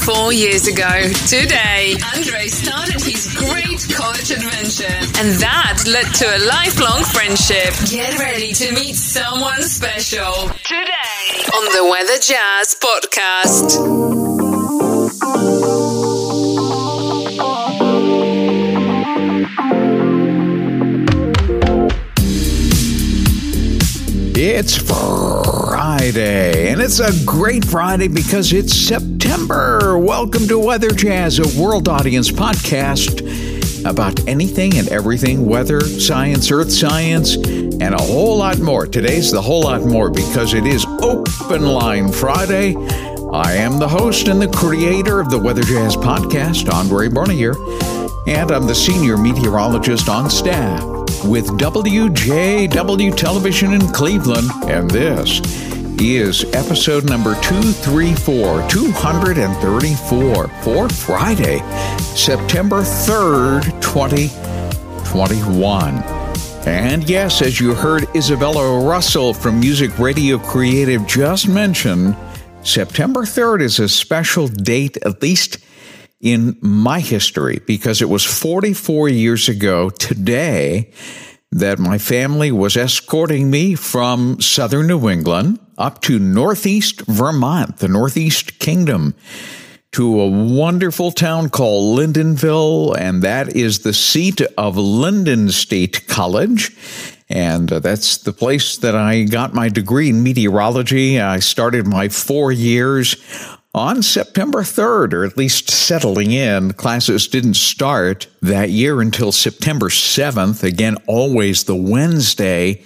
44 years ago, today, Andre started his great college adventure. And that led to a lifelong friendship. Get ready to meet someone special today on the Weather Jazz podcast. It's Friday, and it's a great Friday because it's September. Welcome to Weather Jazz, a world audience podcast about anything and everything weather, science, earth science, and a whole lot more. Today's the whole lot more because it is Open Line Friday. I am the host and the creator of the Weather Jazz podcast, Andre Bernier, and I'm the senior meteorologist on staff with WJW Television in Cleveland, and this is episode number 234, 234 for Friday, September 3rd, 2021. And yes, as you heard Isabella Russell from Music Radio Creative just mention, September 3rd is a special date, at least in my history because it was 44 years ago today that my family was escorting me from southern New England up to northeast Vermont, the Northeast Kingdom, to a wonderful town called Lyndonville, and that is the seat of Lyndon State College. And uh, that's the place that I got my degree in meteorology. I started my four years on September 3rd, or at least settling in, classes didn't start that year until September 7th. Again, always the Wednesday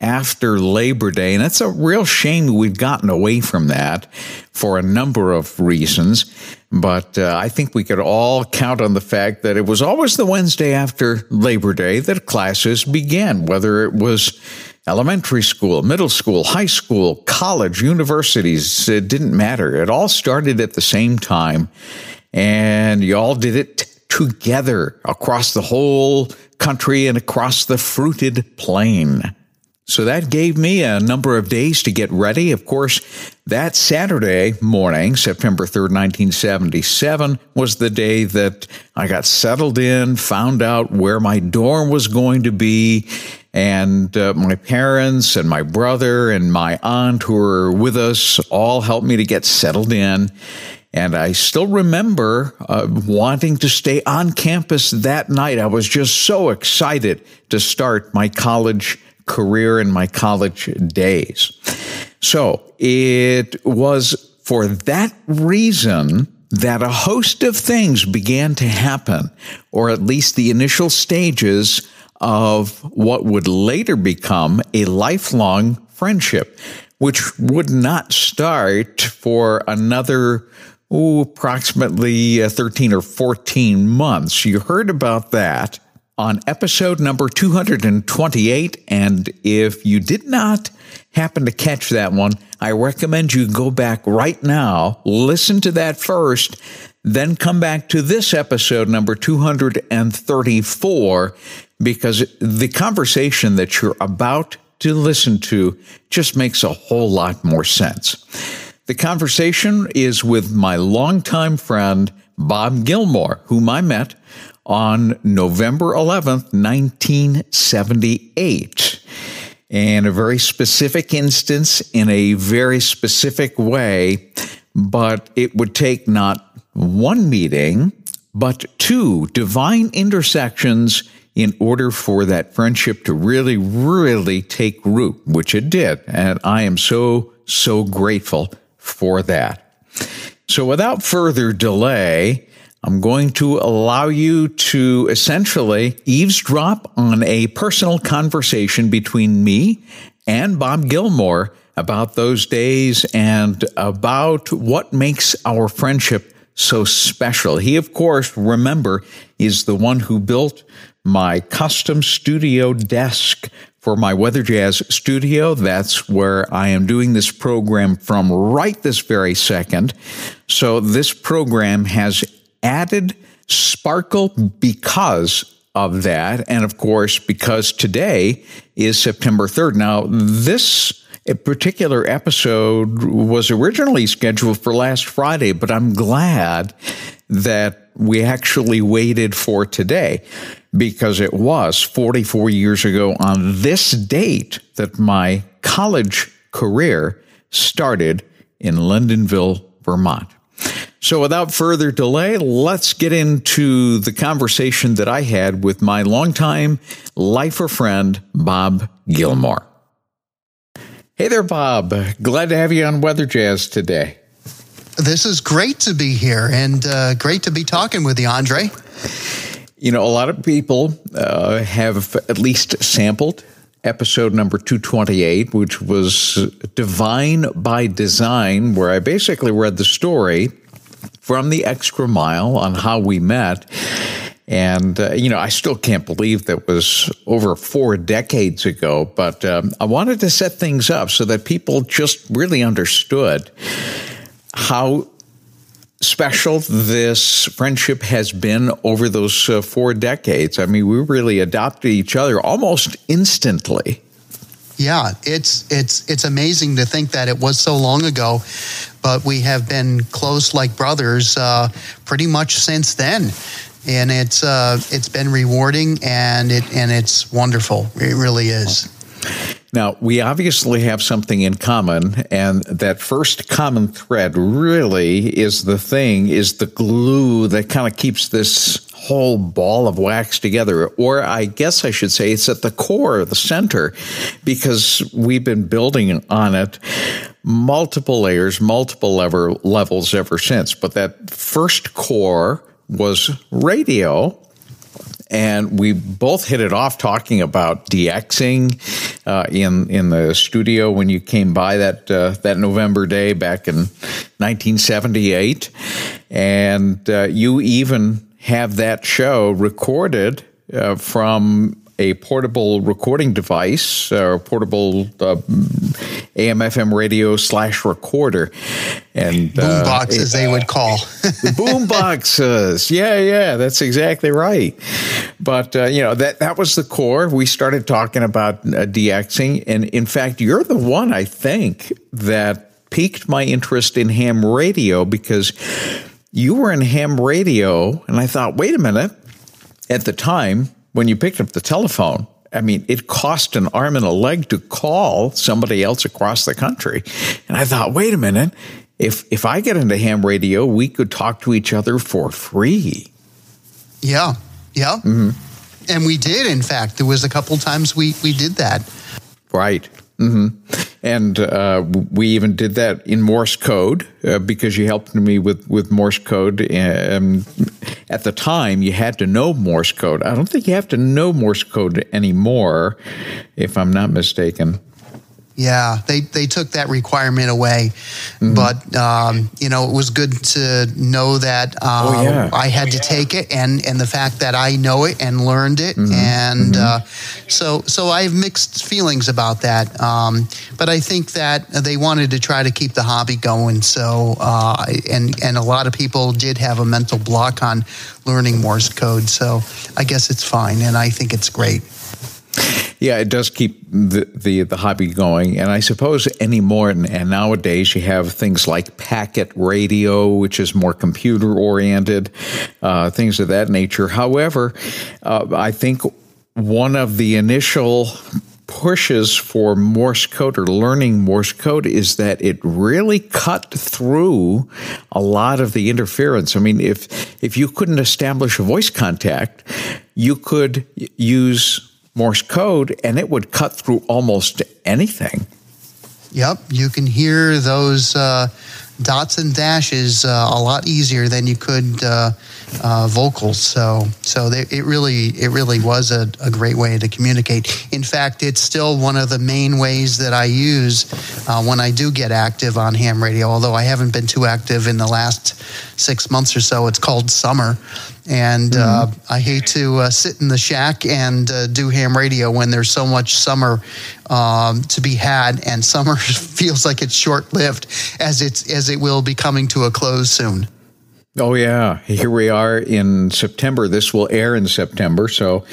after Labor Day. And it's a real shame we've gotten away from that for a number of reasons. But uh, I think we could all count on the fact that it was always the Wednesday after Labor Day that classes began, whether it was elementary school, middle school, high school, college, universities, it didn't matter. It all started at the same time, and you all did it together across the whole country and across the fruited plain. So that gave me a number of days to get ready. Of course, that Saturday morning, September 3rd, 1977, was the day that I got settled in, found out where my dorm was going to be, and uh, my parents and my brother and my aunt who were with us all helped me to get settled in. And I still remember uh, wanting to stay on campus that night. I was just so excited to start my college career and my college days. So it was for that reason that a host of things began to happen, or at least the initial stages of what would later become a lifelong friendship, which would not start for another ooh, approximately uh, 13 or 14 months. You heard about that on episode number 228. And if you did not happen to catch that one, I recommend you go back right now, listen to that first, then come back to this episode number 234 because the conversation that you're about to listen to just makes a whole lot more sense. The conversation is with my longtime friend, Bob Gilmore, whom I met on November 11th, 1978. In a very specific instance, in a very specific way, but it would take not one meeting, but two divine intersections in order for that friendship to really, really take root, which it did. And I am so, so grateful for that. So without further delay, I'm going to allow you to essentially eavesdrop on a personal conversation between me and Bob Gilmore about those days and about what makes our friendship so special. He, of course, remember, is the one who built my custom studio desk for my Weather Jazz studio. That's where I am doing this program from right this very second. So this program has added sparkle because of that. And of course, because today is September 3rd. Now, this a particular episode was originally scheduled for last Friday, but I'm glad that we actually waited for today because it was 44 years ago on this date that my college career started in Lyndonville, Vermont. So, without further delay, let's get into the conversation that I had with my longtime lifer friend, Bob Gilmore. Hey there, Bob. Glad to have you on Weather Jazz today. This is great to be here and uh, great to be talking with you, Andre. You know, a lot of people uh, have at least sampled episode number 228, which was Divine by Design, where I basically read the story from the extra mile on how we met and, uh, you know, I still can't believe that was over four decades ago, but um, I wanted to set things up so that people just really understood how special this friendship has been over those uh, four decades. I mean, we really adopted each other almost instantly. Yeah, it's it's it's amazing to think that it was so long ago, but we have been close like brothers uh, pretty much since then and it's uh, it's been rewarding and it and it's wonderful. It really is. Now, we obviously have something in common, and that first common thread really is the thing, is the glue that kind of keeps this whole ball of wax together. Or I guess I should say it's at the core, the center, because we've been building on it multiple layers, multiple lever, levels ever since. But that first core, was radio. And we both hit it off talking about DXing uh, in in the studio when you came by that uh, that November day back in 1978, and uh, you even have that show recorded uh, from a portable recording device or portable uh, AM FM radio slash recorder. And boom uh, boxes uh, they would call. The boom boxes yeah yeah that's exactly right. But uh, you know that that was the core. We started talking about uh, DXing and in fact you're the one I think that piqued my interest in ham radio because you were in ham radio. And I thought wait a minute. At the time when you picked up the telephone, I mean, it cost an arm and a leg to call somebody else across the country. And I thought, wait a minute, if if I get into ham radio, we could talk to each other for free. Yeah, yeah, mm-hmm. and we did. In fact, there was a couple times we we did that. Right. Mm-hmm. And uh, we even did that in Morse code uh, because you helped me with, with Morse code. Um, at the time, you had to know Morse code. I don't think you have to know Morse code anymore, if I'm not mistaken. Yeah, they, they took that requirement away, mm-hmm. but um, you know it was good to know that uh, oh, yeah. I had oh, to yeah. take it, and and the fact that I know it and learned it, mm-hmm. and mm-hmm. Uh, so so I have mixed feelings about that. Um, but I think that they wanted to try to keep the hobby going. So uh, and and a lot of people did have a mental block on learning Morse code. So I guess it's fine, and I think it's great. Yeah, it does keep the, the, the hobby going. And I suppose anymore, and, and nowadays you have things like packet radio, which is more computer oriented, uh, things of that nature. However, uh, I think one of the initial pushes for Morse code or learning Morse code is that it really cut through a lot of the interference. I mean, if if you couldn't establish a voice contact, you could use Morse code and it would cut through almost anything. Yep, you can hear those uh, dots and dashes uh, a lot easier than you could uh, uh vocals. So, so they, it really, it really was a, a, great way to communicate. In fact, it's still one of the main ways that I use uh, when I do get active on ham radio. Although I haven't been too active in the last six months or so. It's called summer, and mm-hmm. uh, I hate to uh, sit in the shack and uh, do ham radio when there's so much summer um, to be had, and summer feels like it's short lived, as it's as it will be coming to a close soon. Oh, yeah. Here we are in September. This will air in September. So,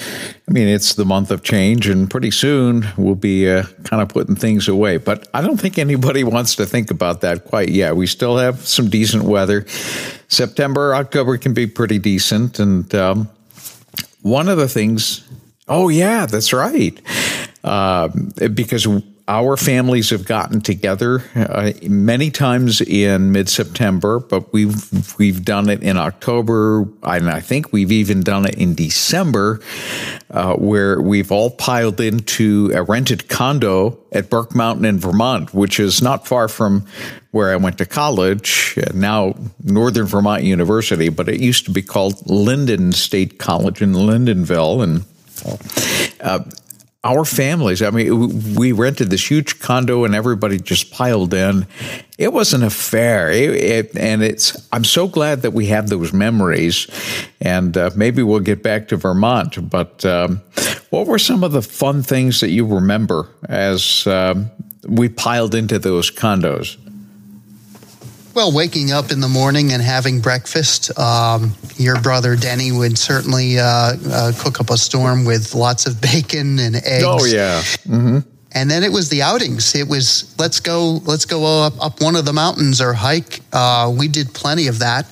I mean, it's the month of change, and pretty soon we'll be uh, kind of putting things away. But I don't think anybody wants to think about that quite yet. We still have some decent weather. September, October can be pretty decent. And um, one of the things, oh, yeah, that's right. Uh, because our families have gotten together uh, many times in mid-September, but we've we've done it in October, and I think we've even done it in December, uh, where we've all piled into a rented condo at Burke Mountain in Vermont, which is not far from where I went to college, now Northern Vermont University, but it used to be called Lyndon State College in Lyndonville, and. Uh, our families. I mean, we rented this huge condo and everybody just piled in. It was an affair. It, it, and it's, I'm so glad that we have those memories and uh, maybe we'll get back to Vermont. But um, what were some of the fun things that you remember as um, we piled into those condos? Well, waking up in the morning and having breakfast. Um, your brother Denny would certainly uh, uh, cook up a storm with lots of bacon and eggs. Oh yeah. Mm-hmm. And then it was the outings. It was let's go, let's go up, up one of the mountains or hike. Uh, we did plenty of that,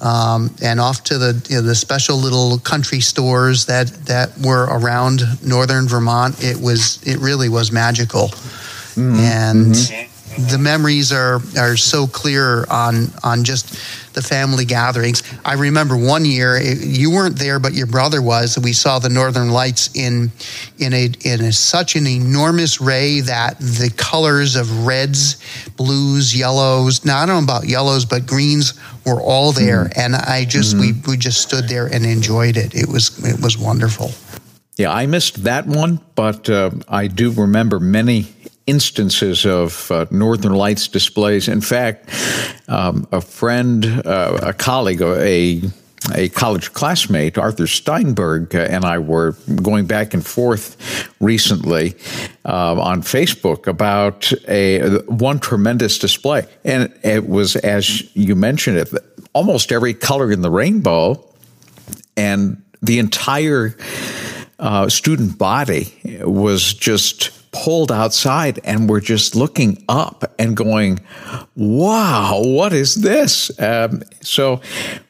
um, and off to the you know, the special little country stores that that were around northern Vermont. It was it really was magical, mm-hmm. and. Mm-hmm the memories are are so clear on on just the family gatherings. I remember one year you weren't there, but your brother was. We saw the Northern Lights in in a in a, such an enormous ray that the colors of reds, blues, yellows. Now I don't know about yellows, but greens were all there, mm. and I just mm-hmm. we we just stood there and enjoyed it. It was it was wonderful. Yeah, I missed that one, but uh, I do remember many instances of uh, Northern Lights displays. In fact, um, a friend, uh, a colleague, a a college classmate, Arthur Steinberg, uh, and I were going back and forth recently uh, on Facebook about a one tremendous display, and it was as you mentioned it, almost every color in the rainbow, and the entire uh, student body was just pulled outside and we're just looking up and going, wow, what is this? Um, so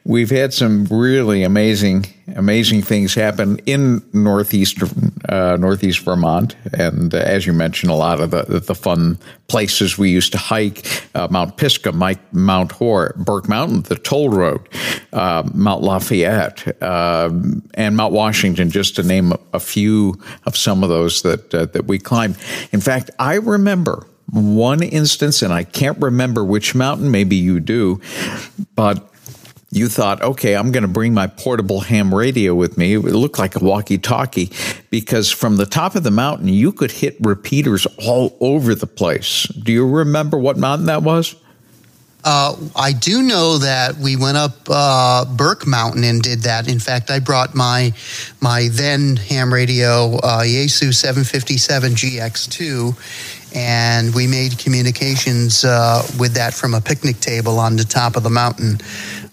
we've had some really amazing, amazing things happen in northeast uh, northeast Vermont, and uh, as you mentioned, a lot of the the fun places we used to hike: uh, Mount Pisgah, Mike, Mount Hor, Burke Mountain, the Toll Road, uh, Mount Lafayette, um, and Mount Washington, just to name a few of some of those that uh, that we climbed. In fact, I remember one instance, and I can't remember which mountain. Maybe you do, but you thought, okay, I'm going to bring my portable ham radio with me. It looked like a walkie talkie because from the top of the mountain, you could hit repeaters all over the place. Do you remember what mountain that was? Uh, I do know that we went up uh, Burke Mountain and did that. In fact, I brought my my then ham radio uh, Yaesu 757 GX2, and we made communications uh, with that from a picnic table on the top of the mountain.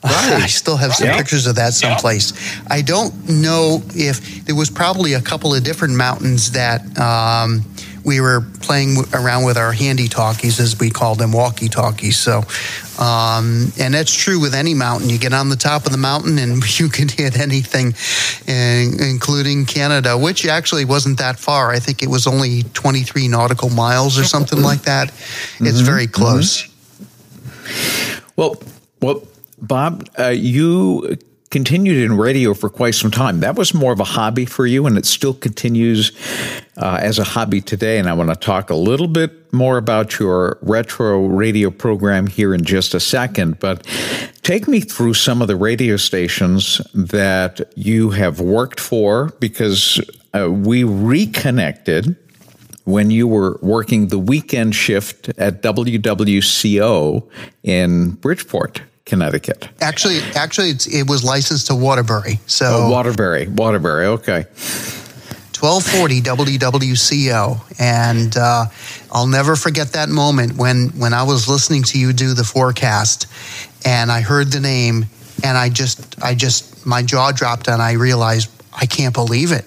Right. I still have some pictures of that someplace. I don't know if there was probably a couple of different mountains that um, we were playing around with our handy talkies, as we call them, walkie talkies. So, um, and that's true with any mountain. You get on the top of the mountain and you can hit anything, including Canada, which actually wasn't that far. I think it was only 23 nautical miles or something like that. It's mm-hmm. very close. Mm-hmm. Well, well, Bob, uh, you continued in radio for quite some time. That was more of a hobby for you, and it still continues uh, as a hobby today. And I want to talk a little bit more about your retro radio program here in just a second. But take me through some of the radio stations that you have worked for because uh, we reconnected when you were working the weekend shift at WWCO in Bridgeport. Connecticut. Actually, actually, it was licensed to Waterbury. So oh, Waterbury, Waterbury. Okay. 1240 WWCO, and uh, I'll never forget that moment when when I was listening to you do the forecast, and I heard the name and I just I just my jaw dropped and I realized I can't believe it.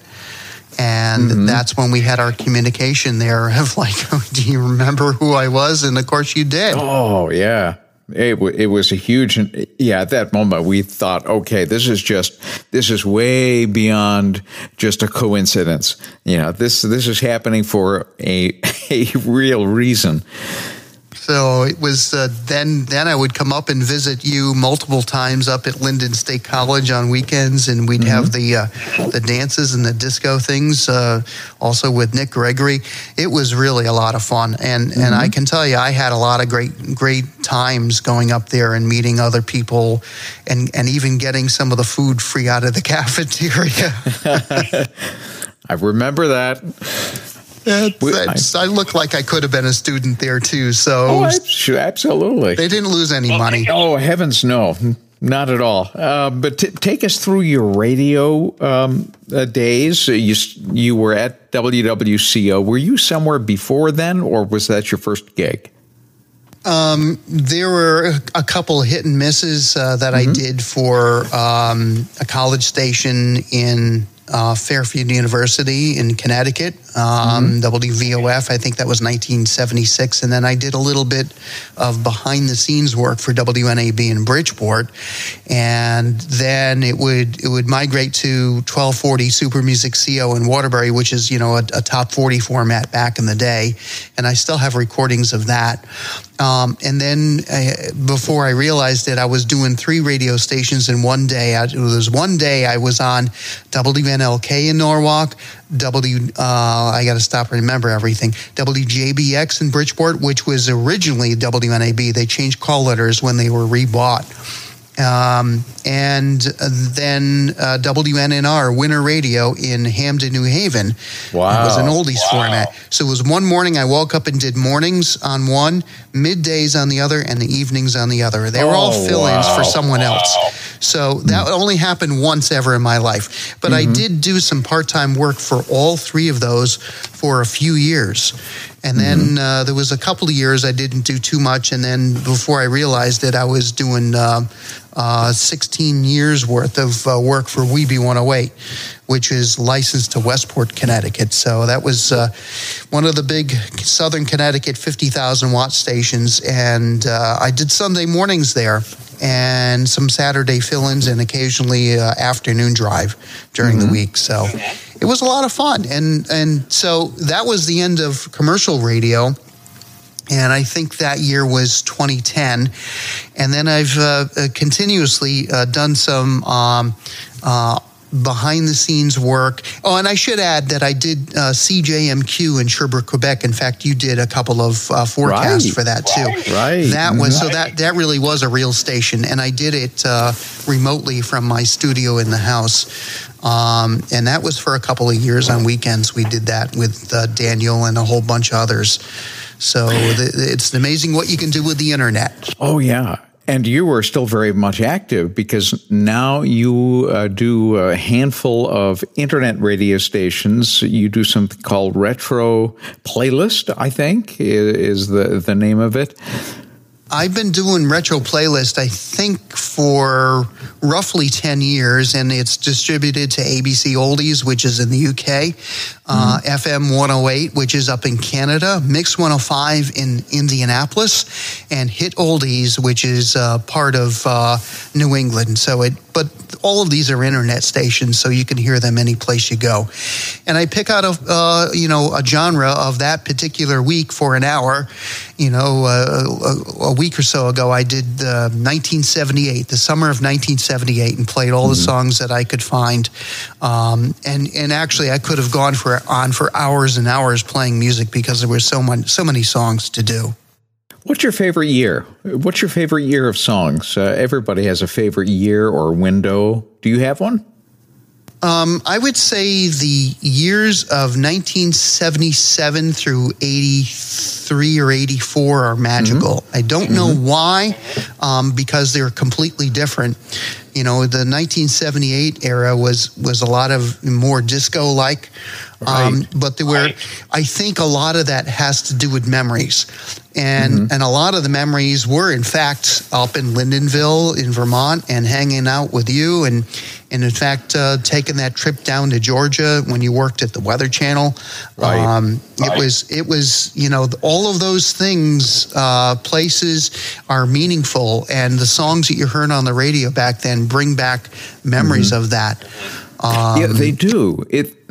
And mm-hmm. that's when we had our communication there of like, do you remember who I was? And of course you did. Oh, yeah. It, it was a huge, yeah, at that moment we thought, okay, this is just, this is way beyond just a coincidence. You know, this, this is happening for a, a real reason. So it was uh, then. Then I would come up and visit you multiple times up at Lyndon State College on weekends, and we'd mm-hmm. have the uh, the dances and the disco things. Uh, also with Nick Gregory, it was really a lot of fun, and mm-hmm. and I can tell you, I had a lot of great great times going up there and meeting other people, and and even getting some of the food free out of the cafeteria. I remember that. That's, I, I, look like I could have been a student there too. So oh, absolutely, they didn't lose any money. Oh heavens, no, not at all. Uh, but t- take us through your radio um, uh, days. You you were at WWCO. Were you somewhere before then, or was that your first gig? Um, there were a couple hit and misses uh, that mm-hmm. I did for um, a college station in uh, Fairfield University in Connecticut, um, mm-hmm. WVOF. I think that was 1976, and then I did a little bit of behind the scenes work for WNAB in Bridgeport, and then it would it would migrate to 1240 Super Music CO in Waterbury, which is you know a, a top 40 format back in the day, and I still have recordings of that. Um, and then uh, before I realized it, I was doing three radio stations in one day. I, it was one day I was on WNLK in Norwalk, W, uh, I got to stop and remember everything, WJBX in Bridgeport, which was originally WNAB. They changed call letters when they were rebought. Um, and then uh, WNNR Winter Radio in Hamden, New Haven. Wow. It was an oldies wow. format. So it was one morning I woke up and did mornings on one, middays on the other, and the evenings on the other. They were all oh, fill ins wow. for someone wow. else. So that only happened once ever in my life. But mm-hmm. I did do some part time work for all three of those for a few years. And then mm-hmm. uh, there was a couple of years I didn't do too much. And then before I realized it, I was doing uh, uh, 16 years worth of uh, work for WEBE 108, which is licensed to Westport, Connecticut. So that was uh, one of the big Southern Connecticut 50,000 watt stations. And uh, I did Sunday mornings there and some Saturday fill ins and occasionally afternoon drive during mm-hmm. the week. So it was a lot of fun. And and so that was the end of commercial radio. And I think that year was 2010. And then I've uh, uh, continuously uh, done some um, uh, behind the scenes work. Oh, and I should add that I did uh, CJMQ in Sherbrooke, Quebec. In fact, you did a couple of uh, forecasts right. for that too. Right. That was right. so that that really was a real station, and I did it remotely from my studio in the house. Um, and that was for a couple of years on weekends. We did that with uh, Daniel and a whole bunch of others. So the, it's amazing what you can do with the internet. Oh, yeah. And you are still very much active because now you uh, do a handful of internet radio stations. You do something called Retro Playlist, I think, is the, the name of it. I've been doing retro playlist, I think, for roughly 10 years, and it's distributed to ABC Oldies, which is in the UK, uh, mm-hmm. FM 108, which is up in Canada, Mix 105 in Indianapolis, and Hit Oldies, which is uh, part of uh, New England. So it, but all of these are internet stations, so you can hear them any place you go. And I pick out a uh, you know a genre of that particular week for an hour. You know, uh, a, a, week or so ago, I did 1978, the summer of 1978, and played all mm-hmm. the songs that I could find. Um, and and actually, I could have gone for on for hours and hours playing music because there were so much so many songs to do. What's your favorite year? What's your favorite year of songs? Uh, everybody has a favorite year or window. Do you have one? Um, I would say the years of 1977 through 83 or 84 are magical. Mm-hmm. I don't mm-hmm. know why, um, because they're completely different. You know, the 1978 era was was a lot of more disco like. Right. Um, but there were, I think a lot of that has to do with memories. And, mm-hmm. and a lot of the memories were, in fact, up in Lyndonville in Vermont and hanging out with you. And, and in fact, uh, taking that trip down to Georgia when you worked at the Weather Channel. Right. Um, right. It was, it was, you know, all of those things, uh, places are meaningful. And the songs that you heard on the radio back then bring back memories mm-hmm. of that. Um, yeah, they do. It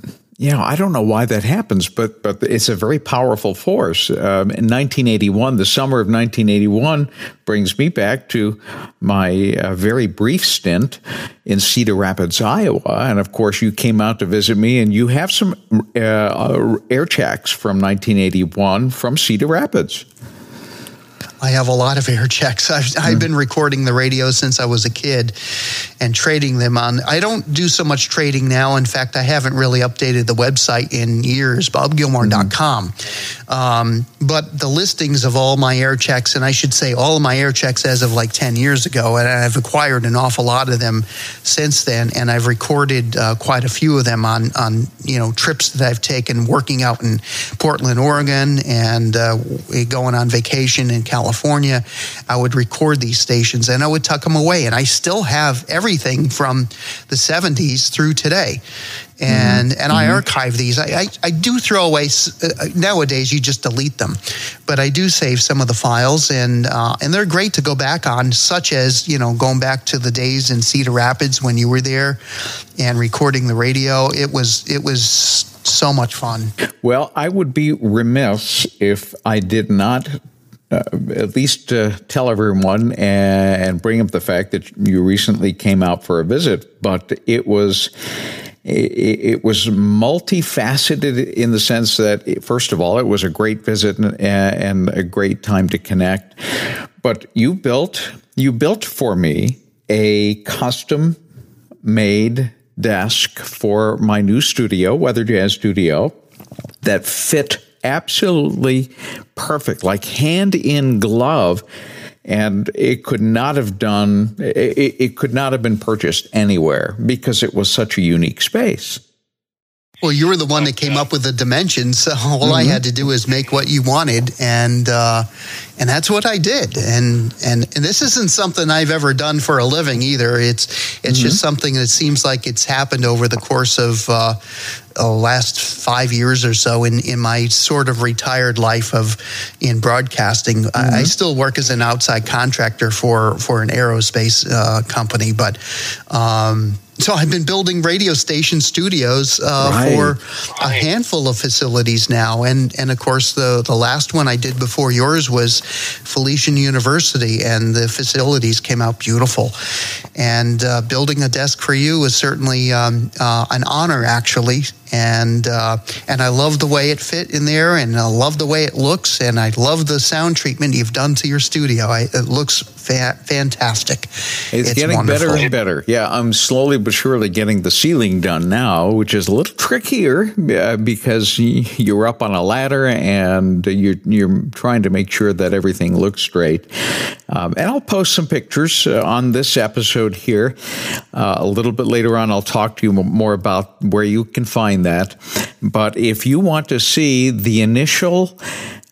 you know, I don't know why that happens, but but it's a very powerful force. Um, in 1981, the summer of 1981 brings me back to my uh, very brief stint in Cedar Rapids, Iowa, and of course, you came out to visit me, and you have some uh, air checks from 1981 from Cedar Rapids. I have a lot of air checks. I've, mm. I've, been recording the radio since I was a kid and trading them on. I don't do so much trading now. In fact, I haven't really updated the website in years, bobgilmore.com. Mm. Um, but the listings of all my air checks, and I should say all of my air checks as of like 10 years ago, and I've acquired an awful lot of them since then, and I've recorded uh, quite a few of them on, on, you know, trips that I've taken working out in Portland, Oregon, and uh, going on vacation in California California, I would record these stations and I would tuck them away. And I still have everything from the 70s through today. And mm-hmm. and I mm-hmm. archive these. I, I, I do throw away uh, nowadays. You just delete them, but I do save some of the files, and uh, and they're great to go back on. Such as you know going back to the days in Cedar Rapids when you were there, and recording the radio. It was it was so much fun. Well, I would be remiss if I did not uh, at least uh, tell everyone and, and, bring up the fact that you recently came out for a visit, but it was. It, was multifaceted in the sense that, first of all, it was a great visit and, and a great time to connect. But you built you built for me a custom made desk for my new studio, Weather Jazz Studio, that fit absolutely perfect, like hand in glove. And it could not have done, it, it could not have been purchased anywhere because it was such a unique space. Well, you were the one that came up with the dimensions, so all mm-hmm. I had to do was make what you wanted, and uh, and that's what I did. And and and this isn't something I've ever done for a living either. It's it's mm-hmm. just something that seems like it's happened over the course of uh, the last five years or so in in my sort of retired life of in broadcasting. Mm-hmm. I, I, mm-hmm. still work as an outside contractor for for an aerospace uh, company, but. Um, so I've been building radio station studios uh, right. for a handful of facilities now, and and of course the the last one I did before yours was Felician University, and the facilities came out beautiful. And uh, building a desk for you was certainly um, uh, an honor, actually and uh, and I love the way it fit in there, and I love the way it looks, and I love the sound treatment you've done to your studio. I, it looks fa- fantastic. It's, it's getting wonderful. better and better. Yeah, I'm slowly but surely getting the ceiling done now, which is a little trickier uh, because you're up on a ladder and you're you're trying to make sure that everything looks straight. Um, and I'll post some pictures uh, on this episode here. Uh, a little bit later on, I'll talk to you more about where you can find that. But if you want to see the initial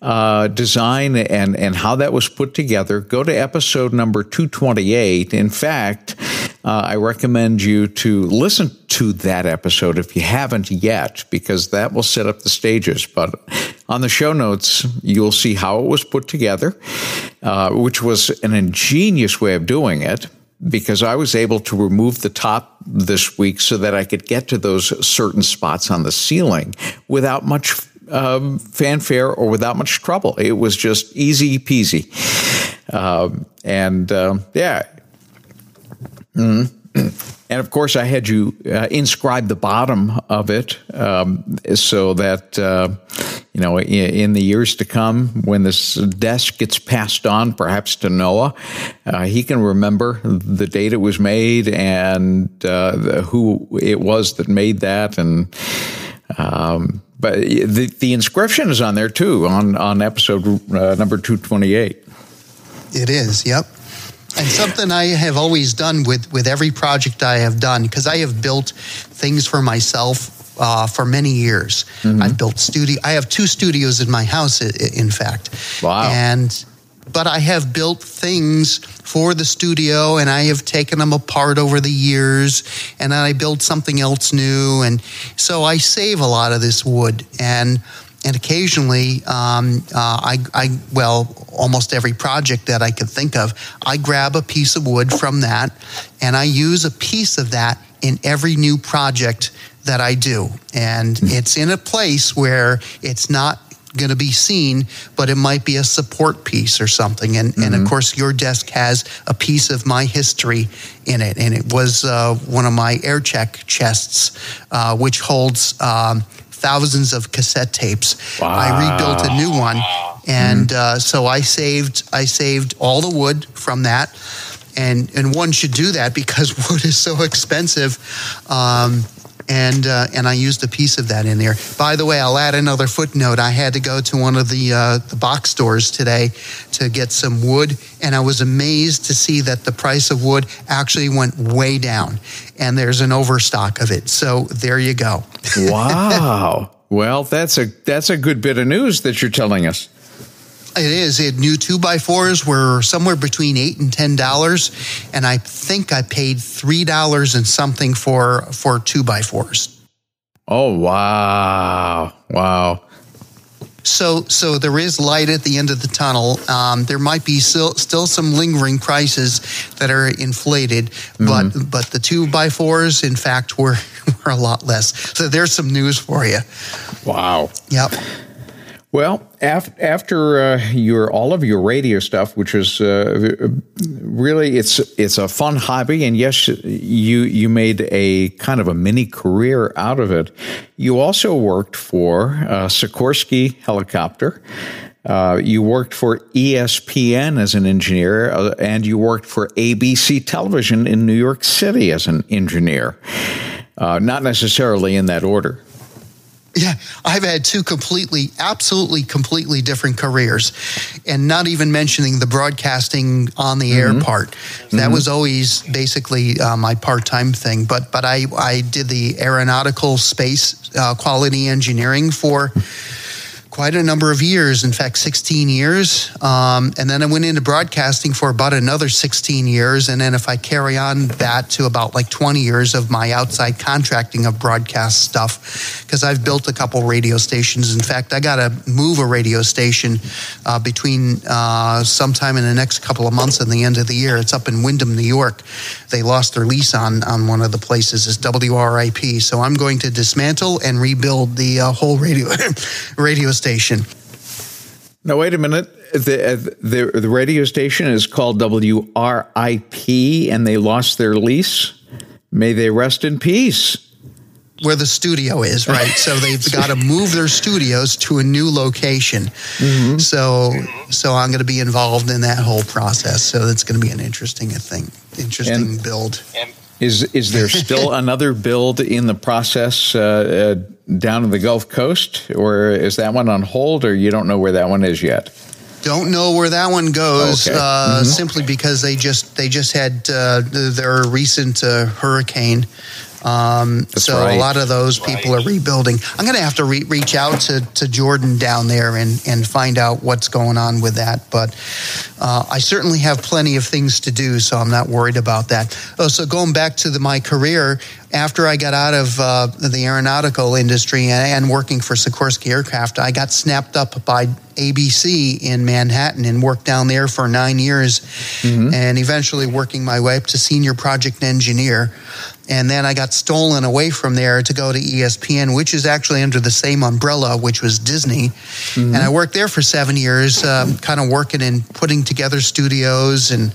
uh, design and, and how that was put together, go to episode number 228. In fact, uh, I recommend you to listen to that episode if you haven't yet, because that will set up the stages. But on the show notes, you'll see how it was put together, uh, which was an ingenious way of doing it because I was able to remove the top this week so that I could get to those certain spots on the ceiling without much um, fanfare or without much trouble. It was just easy peasy. Um, and uh, yeah. Mm-hmm. And of course, I had you uh, inscribe the bottom of it um, so that, uh, you know, in, the years to come, when this desk gets passed on, perhaps to Noah, uh, he can remember the date it was made and uh, the, who it was that made that. And, um, but the, the inscription is on there too, on, on episode uh, number 228. It is, yep and something I have always done with with every project I have done because I have built things for myself uh, for many years. Mm-hmm. I've built studio. I have two studios in my house, in fact. Wow. And but I have built things for the studio, and I have taken them apart over the years, and then I build something else new, and so I save a lot of this wood and. And occasionally, um, uh, I, I, well, almost every project that I could think of, I grab a piece of wood from that and I use a piece of that in every new project that I do. And it's in a place where it's not going to be seen, but it might be a support piece or something. And, and of course, your desk has a piece of my history in it. And it was uh, one of my air check chests, uh, which holds um, thousands of cassette tapes. I rebuilt a new one. And uh, so I saved, I saved all the wood from that. And, and one should do that because wood is so expensive. Um, and uh, and I used a piece of that in there. By the way, I'll add another footnote. I had to go to one of the uh, the box stores today to get some wood, and I was amazed to see that the price of wood actually went way down, and there's an overstock of it. So there you go. wow. Well, that's a that's a good bit of news that you're telling us. It is. It new two by fours were somewhere between eight and ten dollars, and I think I paid three dollars and something for for two by fours. Oh wow, wow. So, so there is light at the end of the tunnel. Um, there might be still, still some lingering prices that are inflated, but but the two by fours, in fact, were were a lot less. So there's some news for you. Wow. Yep. Well, af- after uh, your all of your radio stuff, which is uh, really it's it's a fun hobby, and yes, you you made a kind of a mini career out of it. You also worked for uh, Sikorsky Helicopter. Uh, you worked for ESPN as an engineer, uh, and you worked for ABC Television in New York City as an engineer. Uh, not necessarily in that order. Yeah, I've had two completely, absolutely, completely different careers, and not even mentioning the broadcasting on the air part. That was always basically uh, my part-time thing. But but I I did the aeronautical space uh, quality engineering for quite a number of years. In fact, 16 years. Um, and then I went into broadcasting for about another 16 years. And then if I carry on that to about like 20 years of my outside contracting of broadcast stuff, because I've built a couple radio stations. In fact, I got to move a radio station uh, between uh, sometime in the next couple of months and the end of the year. It's up in Windham, New York. They lost their lease on, on one of the places. It's WRIP. So I'm going to dismantle and rebuild the uh, whole radio radio station. Now, wait a minute. The, uh, the, the radio station is called WRIP and they lost their lease. May they rest in peace. Where the studio is, right? So they've got to move their studios to a new location. Mm-hmm. So, so I'm going to be involved in that whole process. So that's going to be an interesting thing, interesting And- build. Is, is there still another build in the process uh, uh, down in the Gulf Coast, or is that one on hold, or you don't know where that one is yet? Don't know where that one goes, Okay. uh, simply because they just they just had uh, their recent uh, hurricane. Um, so right. a lot of those people are rebuilding. I'm going to have to re- reach out to, to Jordan down there and, and find out what's going on with that. But uh, I certainly have plenty of things to do, so I'm not worried about that. Oh, so going back to the, my career, after I got out of uh, the aeronautical industry and, and working for Sikorsky Aircraft, I got snapped up by ABC in Manhattan and worked down there for nine years, and eventually working my way up to senior project engineer. And then I got stolen away from there to go to ESPN, which is actually under the same umbrella, which was Disney. And I worked there for seven years, um, kind of working and putting together studios and,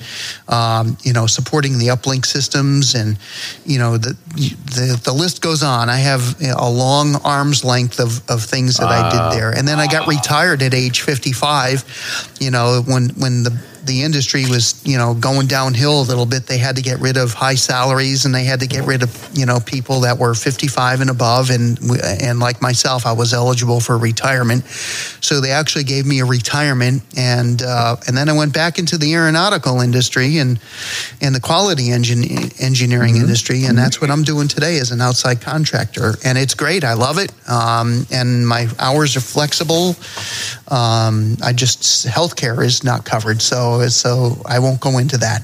um, you know, supporting the uplink systems. And, you know, the, the, the list goes on. I have a long arm's length of, of things that I did there. And then I got retired at age 55, you know, when, when the the industry was you know going downhill a little bit. They had to get rid of high salaries and they had to get rid of you know people that were 55 and above. And and like myself, I was eligible for retirement, so they actually gave me a retirement. And uh, and then I went back into the aeronautical industry and and the quality engine engineering mm-hmm. industry, and mm-hmm. that's what I'm doing today as an outside contractor. And it's great. I love it. Um, and my hours are flexible. Um, I just healthcare is not covered, so so I won't go into that.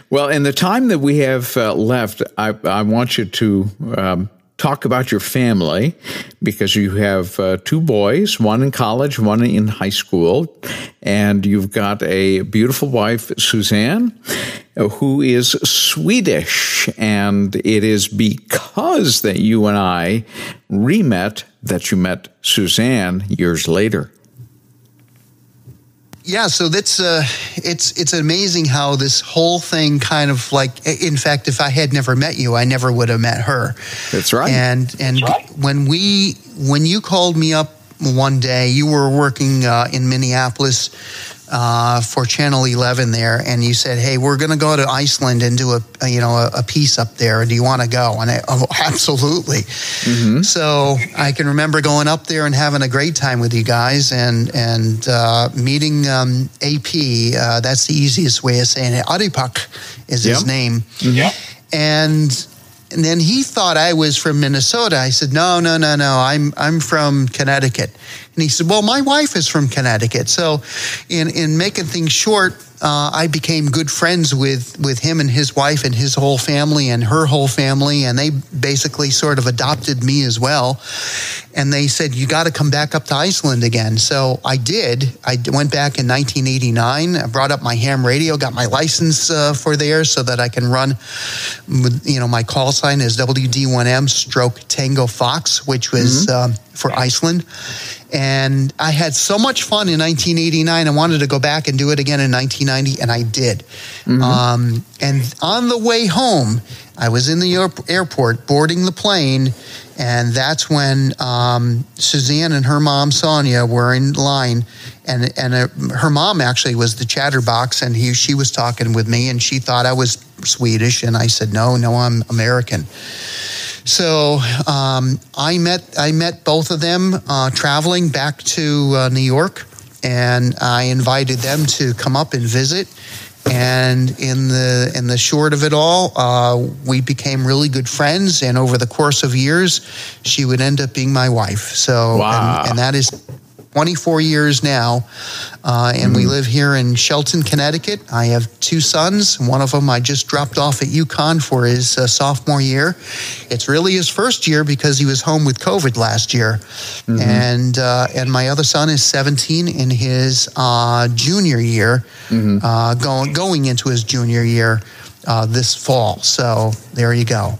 well, in the time that we have uh, left, I, I want you to. Um, talk about your family because you have uh, two boys, one in college, one in high school, and you've got a beautiful wife, Suzanne, who is Swedish. And it is because that you and I remet that you met Suzanne years later. Yeah, so that's uh, it's it's amazing how this whole thing kind of like. In fact, if I had never met you, I never would have met her. That's right. And and right. when we when you called me up one day, you were working uh, in Minneapolis uh, for Channel 11 there, and you said, "Hey, we're going to go to Iceland and do a, a you know a, a, piece up there. Do you want to go?" And I, oh, absolutely. Mm-hmm. So I can remember going up there and having a great time with you guys, and and uh, meeting um, AP. Uh, that's the easiest way of saying it. Adipak is yep. his name. Yeah. And and then he thought I was from Minnesota. I said, "No, no, no, no. I'm I'm from Connecticut." And he said, "Well, my wife is from Connecticut." So, in in making things short, uh, I became good friends with with him and his wife and his whole family and her whole family, and they basically sort of adopted me as well. And they said, "You got to come back up to Iceland again." So I did. I went back in 1989. I brought up my ham radio, got my license uh, for there, so that I can run. You know, my call sign is WD1M Stroke Tango Fox, which was mm-hmm. uh, for Iceland and I had so much fun in 1989. I wanted to go back and do it again in 1990, and I did. Mm-hmm. Um, and on the way home, I was in the airport boarding the plane, and that's when um, Suzanne and her mom Sonia were in line, and and uh, her mom actually was the chatterbox, and he she was talking with me, and she thought I was Swedish, and I said no, no, I'm American. So um, I met I met both of them uh, traveling back to uh, New York, and I invited them to come up and visit. And in the in the short of it all, uh, we became really good friends. And over the course of years, she would end up being my wife. So, wow. and, and that is 24 years now, uh, and mm-hmm. we live here in Shelton, Connecticut. I have two sons. One of them I just dropped off at UConn for his uh, sophomore year. It's really his first year because he was home with COVID last year, mm-hmm. and uh, and my other son is 17 in his uh, junior year, mm-hmm. Uh, going going into his junior year uh, this fall. So there you go.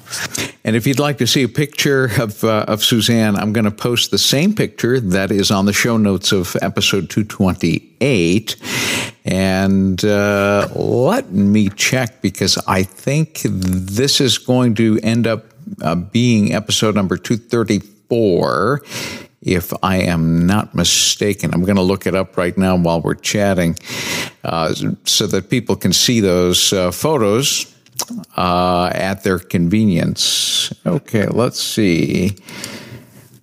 And if you'd like to see a picture of, uh, of Suzanne, I'm going to post the same picture that is on the show notes of episode 228. And uh, let me check because I think this is going to end up uh, being episode number 234 if I am not mistaken. I'm going to look it up right now while we're chatting uh, so that people can see those uh, photos uh, at their convenience. Okay, let's see.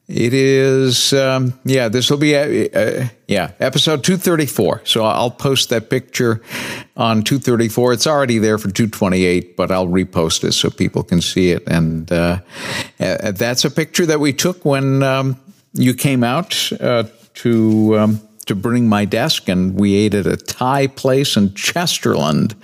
It is, um, yeah, this will be, uh, uh, yeah, episode 234. So I'll post that picture on 234. It's already there for 228, but I'll repost it so people can see it. And uh, uh that's a picture that we took when um, you came out uh, to um, to bring my desk, and we ate at a Thai place in Chesterland,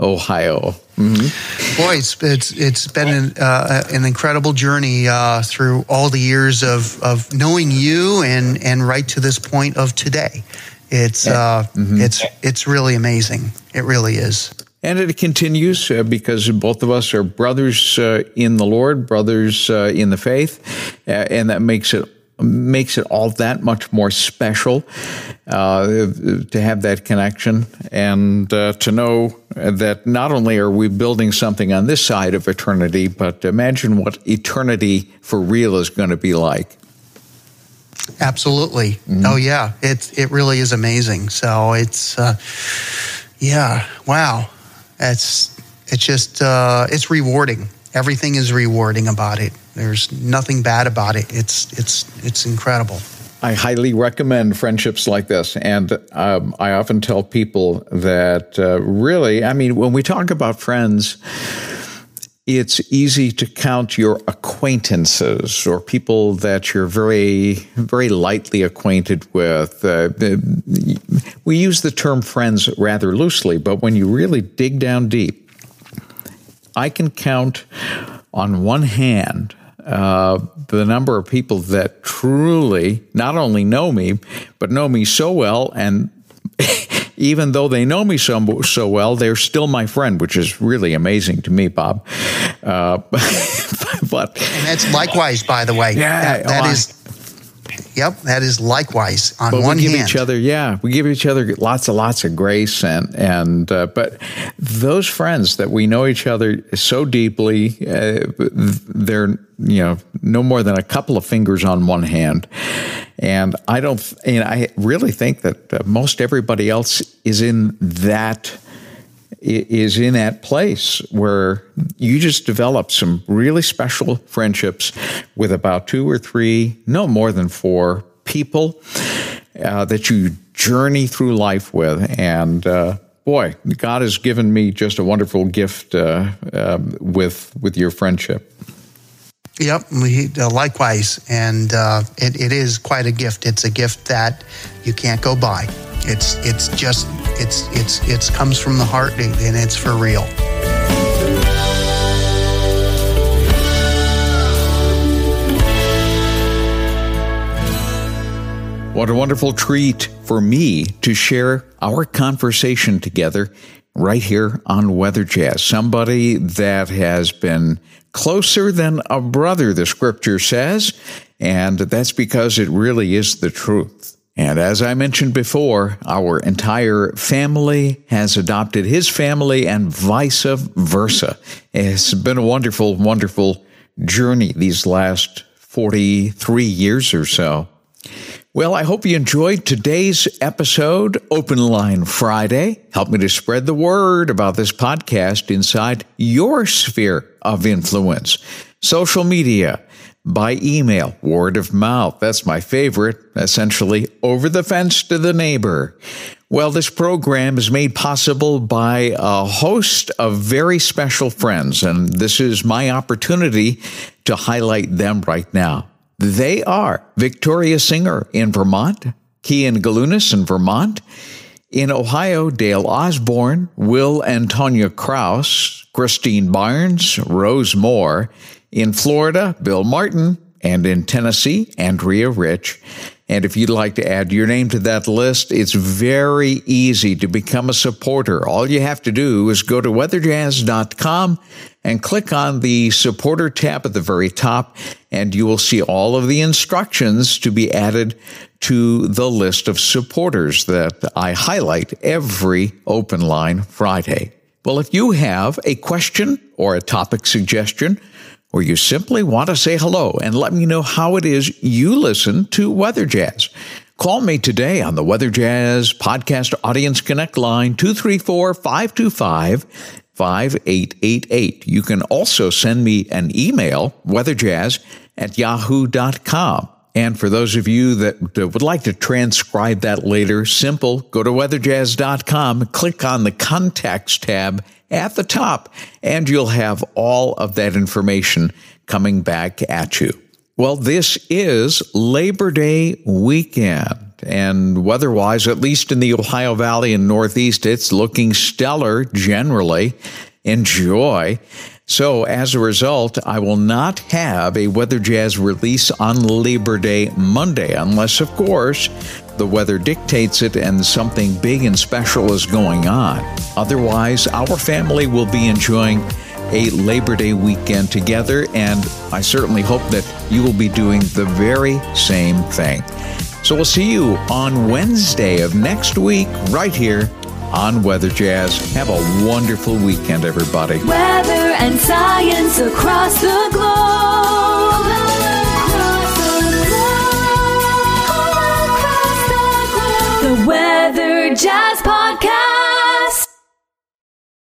Ohio. Mm-hmm. Boy, it's it's, it's been an, uh, an incredible journey uh, through all the years of, of knowing you and and right to this point of today. It's uh, mm-hmm. it's it's really amazing. It really is. And it continues uh, because both of us are brothers uh, in the Lord, brothers uh, in the faith, uh, and that makes it makes it all that much more special uh, to have that connection and uh, to know that not only are we building something on this side of eternity, but imagine what eternity for real is going to be like. Absolutely. Mm-hmm. Oh yeah, it it really is amazing. So it's uh, yeah, wow. It's it's just uh, it's rewarding. Everything is rewarding about it. There's nothing bad about it. It's it's it's incredible. I highly recommend friendships like this. And um, I often tell people that uh, really, I mean, when we talk about friends, it's easy to count your acquaintances or people that you're very, very lightly acquainted with. Uh, we use the term friends rather loosely, but when you really dig down deep, I can count on one hand uh, the number of people that truly not only know me, but know me so well and even though they know me so, so well, they're still my friend, which is really amazing to me, Bob. Uh, but and that's likewise, by the way. Yeah, that, that is Yep, that is likewise on but one we give hand. each other, yeah, we give each other lots and lots of grace, and and uh, but those friends that we know each other so deeply, uh, they're you know no more than a couple of fingers on one hand, and I don't, and I really think that uh, most everybody else is in that is in that place where you just develop some really special friendships with about two or three, no more than four people uh, that you journey through life with. And uh, boy, God has given me just a wonderful gift uh, um, with with your friendship. Yep, we, uh, likewise, and uh, it, it is quite a gift. It's a gift that you can't go by. It's it's just it's it's it's comes from the heart and it's for real. What a wonderful treat for me to share our conversation together right here on Weather Jazz. Somebody that has been closer than a brother, the scripture says, and that's because it really is the truth. And as I mentioned before, our entire family has adopted his family and vice versa. It's been a wonderful, wonderful journey these last 43 years or so. Well, I hope you enjoyed today's episode, Open Line Friday. Help me to spread the word about this podcast inside your sphere of influence. Social media, by email, word of mouth. That's my favorite, essentially over the fence to the neighbor. Well, this program is made possible by a host of very special friends, and this is my opportunity to highlight them right now. They are Victoria Singer in Vermont, Kian Galunas in Vermont, in Ohio, Dale Osborne, Will and Tonya Kraus, Christine Barnes, Rose Moore, in Florida, Bill Martin. And in Tennessee, Andrea Rich. And if you'd like to add your name to that list, it's very easy to become a supporter. All you have to do is go to weatherjazz.com and click on the supporter tab at the very top, and you will see all of the instructions to be added to the list of supporters that I highlight every open line Friday. Well, if you have a question or a topic suggestion, or you simply want to say hello and let me know how it is you listen to Weather Jazz. Call me today on the Weather Jazz Podcast Audience Connect line 234 525 5888. You can also send me an email, weatherjazz at yahoo.com. And for those of you that would like to transcribe that later, simple, go to weatherjazz.com, click on the Contacts tab at the top, and you'll have all of that information coming back at you. Well, this is Labor Day weekend. And weather wise, at least in the Ohio Valley and Northeast, it's looking stellar generally. Enjoy. So, as a result, I will not have a Weather Jazz release on Labor Day Monday, unless, of course, the weather dictates it and something big and special is going on. Otherwise, our family will be enjoying a Labor Day weekend together, and I certainly hope that you will be doing the very same thing. So we'll see you on Wednesday of next week, right here on Weather Jazz. Have a wonderful weekend, everybody. Weather and science across the globe. The Weather Jazz Podcast.